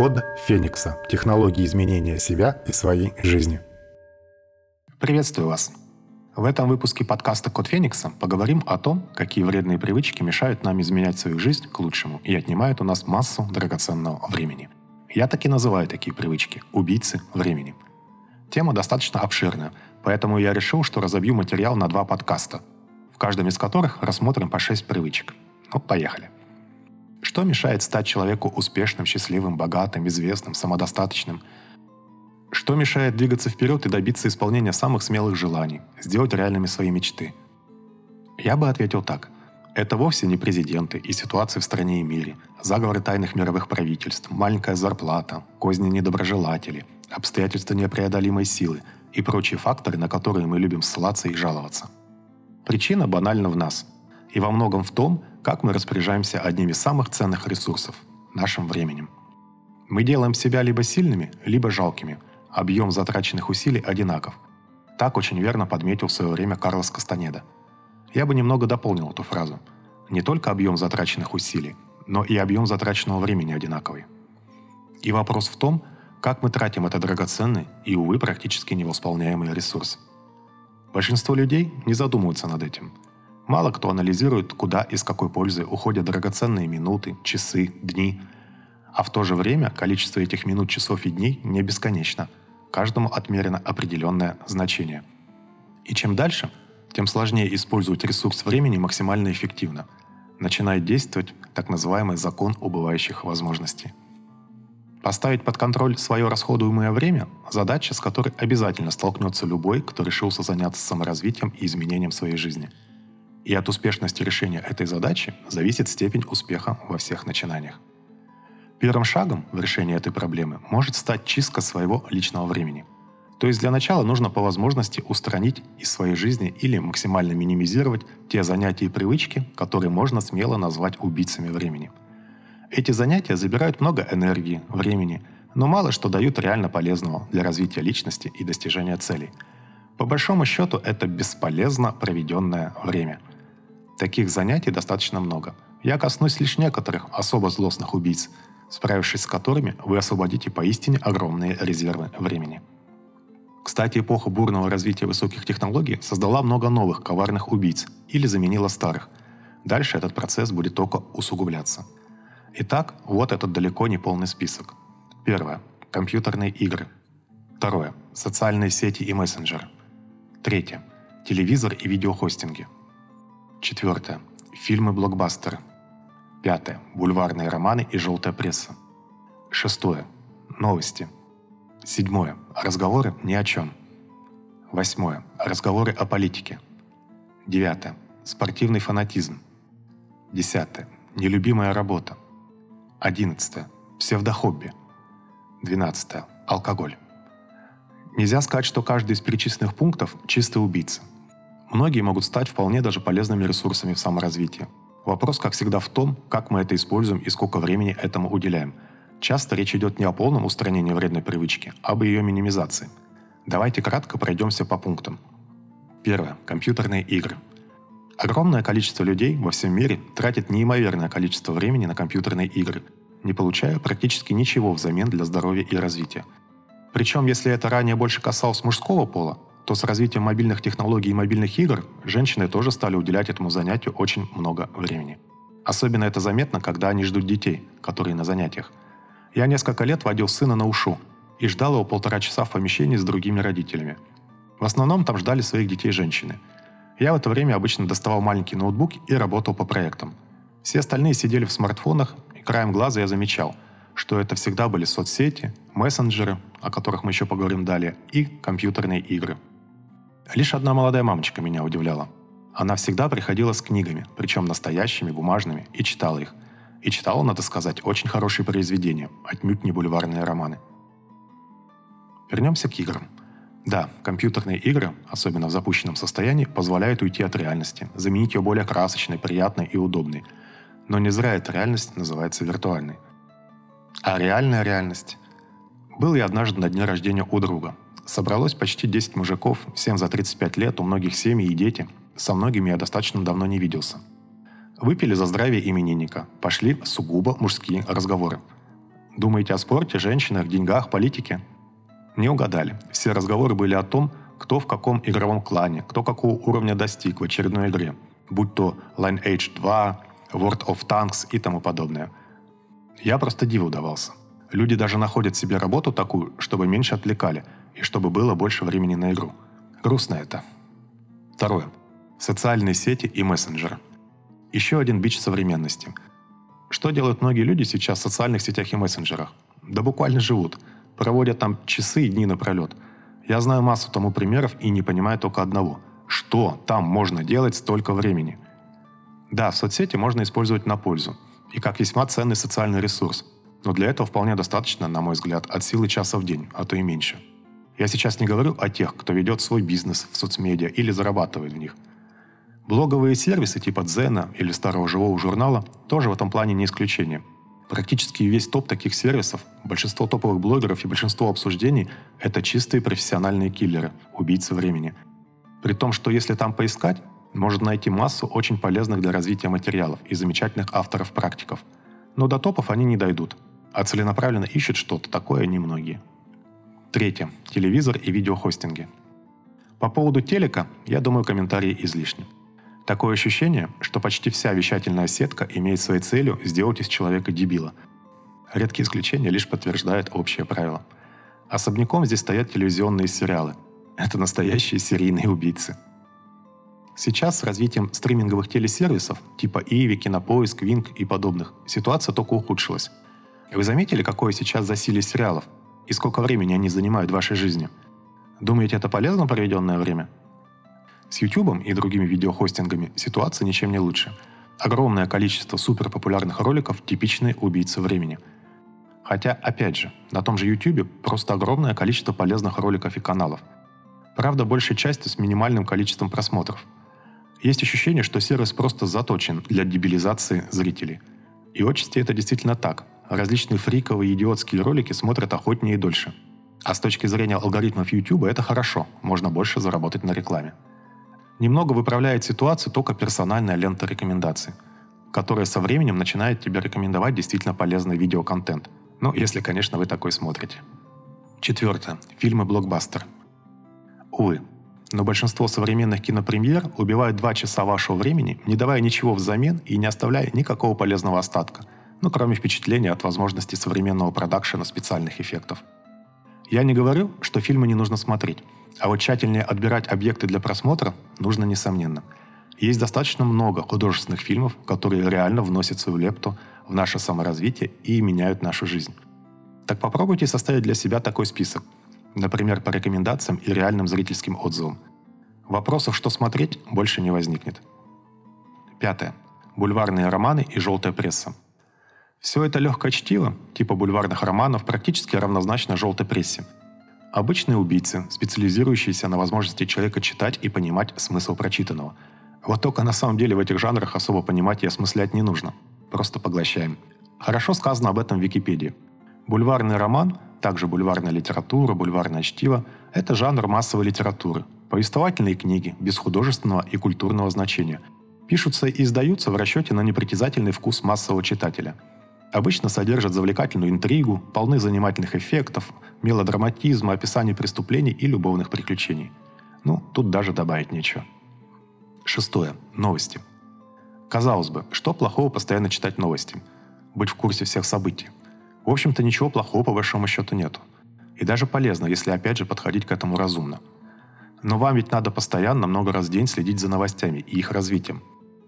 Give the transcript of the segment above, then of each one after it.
Код Феникса. Технологии изменения себя и своей жизни. Приветствую вас. В этом выпуске подкаста «Код Феникса» поговорим о том, какие вредные привычки мешают нам изменять свою жизнь к лучшему и отнимают у нас массу драгоценного времени. Я так и называю такие привычки – убийцы времени. Тема достаточно обширная, поэтому я решил, что разобью материал на два подкаста, в каждом из которых рассмотрим по шесть привычек. Ну, поехали. Что мешает стать человеку успешным, счастливым, богатым, известным, самодостаточным? Что мешает двигаться вперед и добиться исполнения самых смелых желаний, сделать реальными свои мечты? Я бы ответил так. Это вовсе не президенты и ситуации в стране и мире, заговоры тайных мировых правительств, маленькая зарплата, козни недоброжелателей, обстоятельства непреодолимой силы и прочие факторы, на которые мы любим ссылаться и жаловаться. Причина банальна в нас. И во многом в том, как мы распоряжаемся одним из самых ценных ресурсов – нашим временем. Мы делаем себя либо сильными, либо жалкими. Объем затраченных усилий одинаков. Так очень верно подметил в свое время Карлос Кастанеда. Я бы немного дополнил эту фразу. Не только объем затраченных усилий, но и объем затраченного времени одинаковый. И вопрос в том, как мы тратим этот драгоценный и, увы, практически невосполняемый ресурс. Большинство людей не задумываются над этим – Мало кто анализирует, куда и с какой пользой уходят драгоценные минуты, часы, дни. А в то же время количество этих минут, часов и дней не бесконечно. Каждому отмерено определенное значение. И чем дальше, тем сложнее использовать ресурс времени максимально эффективно. Начинает действовать так называемый закон убывающих возможностей. Поставить под контроль свое расходуемое время – задача, с которой обязательно столкнется любой, кто решился заняться саморазвитием и изменением своей жизни – и от успешности решения этой задачи зависит степень успеха во всех начинаниях. Первым шагом в решении этой проблемы может стать чистка своего личного времени. То есть для начала нужно по возможности устранить из своей жизни или максимально минимизировать те занятия и привычки, которые можно смело назвать убийцами времени. Эти занятия забирают много энергии, времени, но мало что дают реально полезного для развития личности и достижения целей. По большому счету это бесполезно проведенное время – Таких занятий достаточно много. Я коснусь лишь некоторых особо злостных убийц, справившись с которыми вы освободите поистине огромные резервы времени. Кстати, эпоха бурного развития высоких технологий создала много новых коварных убийц или заменила старых. Дальше этот процесс будет только усугубляться. Итак, вот этот далеко не полный список. Первое. Компьютерные игры. Второе. Социальные сети и мессенджеры. Третье. Телевизор и видеохостинги – Четвертое. Фильмы-блокбастеры. Пятое. Бульварные романы и желтая пресса. Шестое. Новости. Седьмое. Разговоры ни о чем. Восьмое. Разговоры о политике. Девятое. Спортивный фанатизм. Десятое. Нелюбимая работа. Одиннадцатое. Псевдохобби. Двенадцатое. Алкоголь. Нельзя сказать, что каждый из перечисленных пунктов – чистый убийца. Многие могут стать вполне даже полезными ресурсами в саморазвитии. Вопрос, как всегда, в том, как мы это используем и сколько времени этому уделяем. Часто речь идет не о полном устранении вредной привычки, а об ее минимизации. Давайте кратко пройдемся по пунктам. Первое. Компьютерные игры. Огромное количество людей во всем мире тратит неимоверное количество времени на компьютерные игры, не получая практически ничего взамен для здоровья и развития. Причем, если это ранее больше касалось мужского пола, то с развитием мобильных технологий и мобильных игр женщины тоже стали уделять этому занятию очень много времени. Особенно это заметно, когда они ждут детей, которые на занятиях. Я несколько лет водил сына на ушу и ждал его полтора часа в помещении с другими родителями. В основном там ждали своих детей женщины. Я в это время обычно доставал маленький ноутбук и работал по проектам. Все остальные сидели в смартфонах, и краем глаза я замечал, что это всегда были соцсети, мессенджеры, о которых мы еще поговорим далее, и компьютерные игры – Лишь одна молодая мамочка меня удивляла. Она всегда приходила с книгами, причем настоящими, бумажными, и читала их. И читала, надо сказать, очень хорошие произведения, отнюдь не бульварные романы. Вернемся к играм. Да, компьютерные игры, особенно в запущенном состоянии, позволяют уйти от реальности, заменить ее более красочной, приятной и удобной. Но не зря эта реальность называется виртуальной. А реальная реальность? Был я однажды на дне рождения у друга, Собралось почти 10 мужиков, всем за 35 лет, у многих семьи и дети. Со многими я достаточно давно не виделся. Выпили за здравие именинника. Пошли сугубо мужские разговоры. Думаете о спорте, женщинах, деньгах, политике? Не угадали. Все разговоры были о том, кто в каком игровом клане, кто какого уровня достиг в очередной игре, будь то Lineage 2, World of Tanks и тому подобное. Я просто диву давался. Люди даже находят себе работу такую, чтобы меньше отвлекали и чтобы было больше времени на игру. Грустно это. Второе. Социальные сети и мессенджеры. Еще один бич современности. Что делают многие люди сейчас в социальных сетях и мессенджерах? Да буквально живут. Проводят там часы и дни напролет – я знаю массу тому примеров и не понимаю только одного. Что там можно делать столько времени? Да, соцсети можно использовать на пользу и как весьма ценный социальный ресурс. Но для этого вполне достаточно, на мой взгляд, от силы часа в день, а то и меньше. Я сейчас не говорю о тех, кто ведет свой бизнес в соцмедиа или зарабатывает в них. Блоговые сервисы типа Дзена или старого живого журнала тоже в этом плане не исключение – Практически весь топ таких сервисов, большинство топовых блогеров и большинство обсуждений – это чистые профессиональные киллеры, убийцы времени. При том, что если там поискать, можно найти массу очень полезных для развития материалов и замечательных авторов-практиков. Но до топов они не дойдут, а целенаправленно ищут что-то такое немногие. Третье. Телевизор и видеохостинги. По поводу телека, я думаю, комментарии излишни. Такое ощущение, что почти вся вещательная сетка имеет своей целью сделать из человека дебила. Редкие исключения лишь подтверждают общее правило. Особняком здесь стоят телевизионные сериалы. Это настоящие серийные убийцы. Сейчас с развитием стриминговых телесервисов типа Иви, Кинопоиск, Винг и подобных ситуация только ухудшилась. Вы заметили, какое сейчас засилие сериалов? И сколько времени они занимают в вашей жизни? Думаете, это полезно проведенное время? С YouTube и другими видеохостингами ситуация ничем не лучше. Огромное количество суперпопулярных роликов – типичные убийцы времени. Хотя, опять же, на том же YouTube просто огромное количество полезных роликов и каналов. Правда, большей частью с минимальным количеством просмотров. Есть ощущение, что сервис просто заточен для дебилизации зрителей. И отчасти это действительно так. Различные фриковые идиотские ролики смотрят охотнее и дольше. А с точки зрения алгоритмов YouTube это хорошо, можно больше заработать на рекламе. Немного выправляет ситуацию только персональная лента рекомендаций, которая со временем начинает тебе рекомендовать действительно полезный видеоконтент. Ну, если, конечно, вы такой смотрите. Четвертое. Фильмы-блокбастер. Увы, но большинство современных кинопремьер убивают два часа вашего времени, не давая ничего взамен и не оставляя никакого полезного остатка, ну, кроме впечатления от возможности современного продакшена специальных эффектов. Я не говорю, что фильмы не нужно смотреть, а вот тщательнее отбирать объекты для просмотра нужно несомненно. Есть достаточно много художественных фильмов, которые реально вносят свою лепту в наше саморазвитие и меняют нашу жизнь. Так попробуйте составить для себя такой список. Например, по рекомендациям и реальным зрительским отзывам. Вопросов, что смотреть, больше не возникнет. Пятое. Бульварные романы и желтая пресса. Все это легкое чтиво, типа бульварных романов, практически равнозначно желтой прессе – Обычные убийцы, специализирующиеся на возможности человека читать и понимать смысл прочитанного. Вот только на самом деле в этих жанрах особо понимать и осмыслять не нужно. Просто поглощаем. Хорошо сказано об этом в Википедии. Бульварный роман, также бульварная литература, бульварное чтиво – это жанр массовой литературы. Повествовательные книги, без художественного и культурного значения. Пишутся и издаются в расчете на непритязательный вкус массового читателя – обычно содержат завлекательную интригу, полны занимательных эффектов, мелодраматизма, описаний преступлений и любовных приключений. Ну, тут даже добавить нечего. Шестое. Новости. Казалось бы, что плохого постоянно читать новости? Быть в курсе всех событий. В общем-то, ничего плохого по большому счету нету. И даже полезно, если опять же подходить к этому разумно. Но вам ведь надо постоянно много раз в день следить за новостями и их развитием.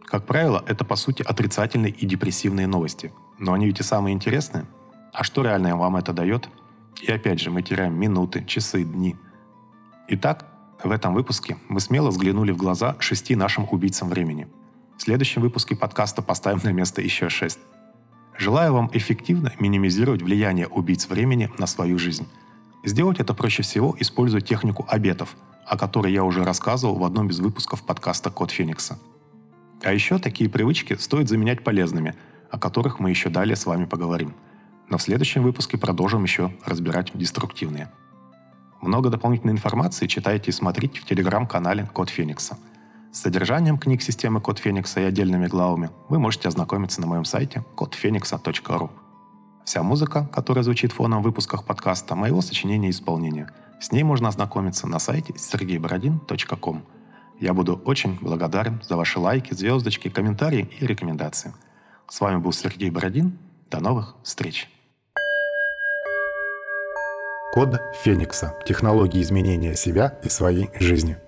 Как правило, это по сути отрицательные и депрессивные новости – но они ведь и самые интересные. А что реально вам это дает? И опять же, мы теряем минуты, часы, дни. Итак, в этом выпуске мы смело взглянули в глаза шести нашим убийцам времени. В следующем выпуске подкаста поставим на место еще шесть. Желаю вам эффективно минимизировать влияние убийц времени на свою жизнь. Сделать это проще всего, используя технику обетов, о которой я уже рассказывал в одном из выпусков подкаста «Код Феникса». А еще такие привычки стоит заменять полезными – о которых мы еще далее с вами поговорим. Но в следующем выпуске продолжим еще разбирать деструктивные. Много дополнительной информации читайте и смотрите в телеграм-канале Код Феникса. С содержанием книг системы Код Феникса и отдельными главами вы можете ознакомиться на моем сайте kodfenix.ru. Вся музыка, которая звучит фоном в выпусках подкаста, моего сочинения и исполнения. С ней можно ознакомиться на сайте sergeyborodin.com. Я буду очень благодарен за ваши лайки, звездочки, комментарии и рекомендации. С вами был Сергей Бородин. До новых встреч! Код Феникса. Технологии изменения себя и своей жизни.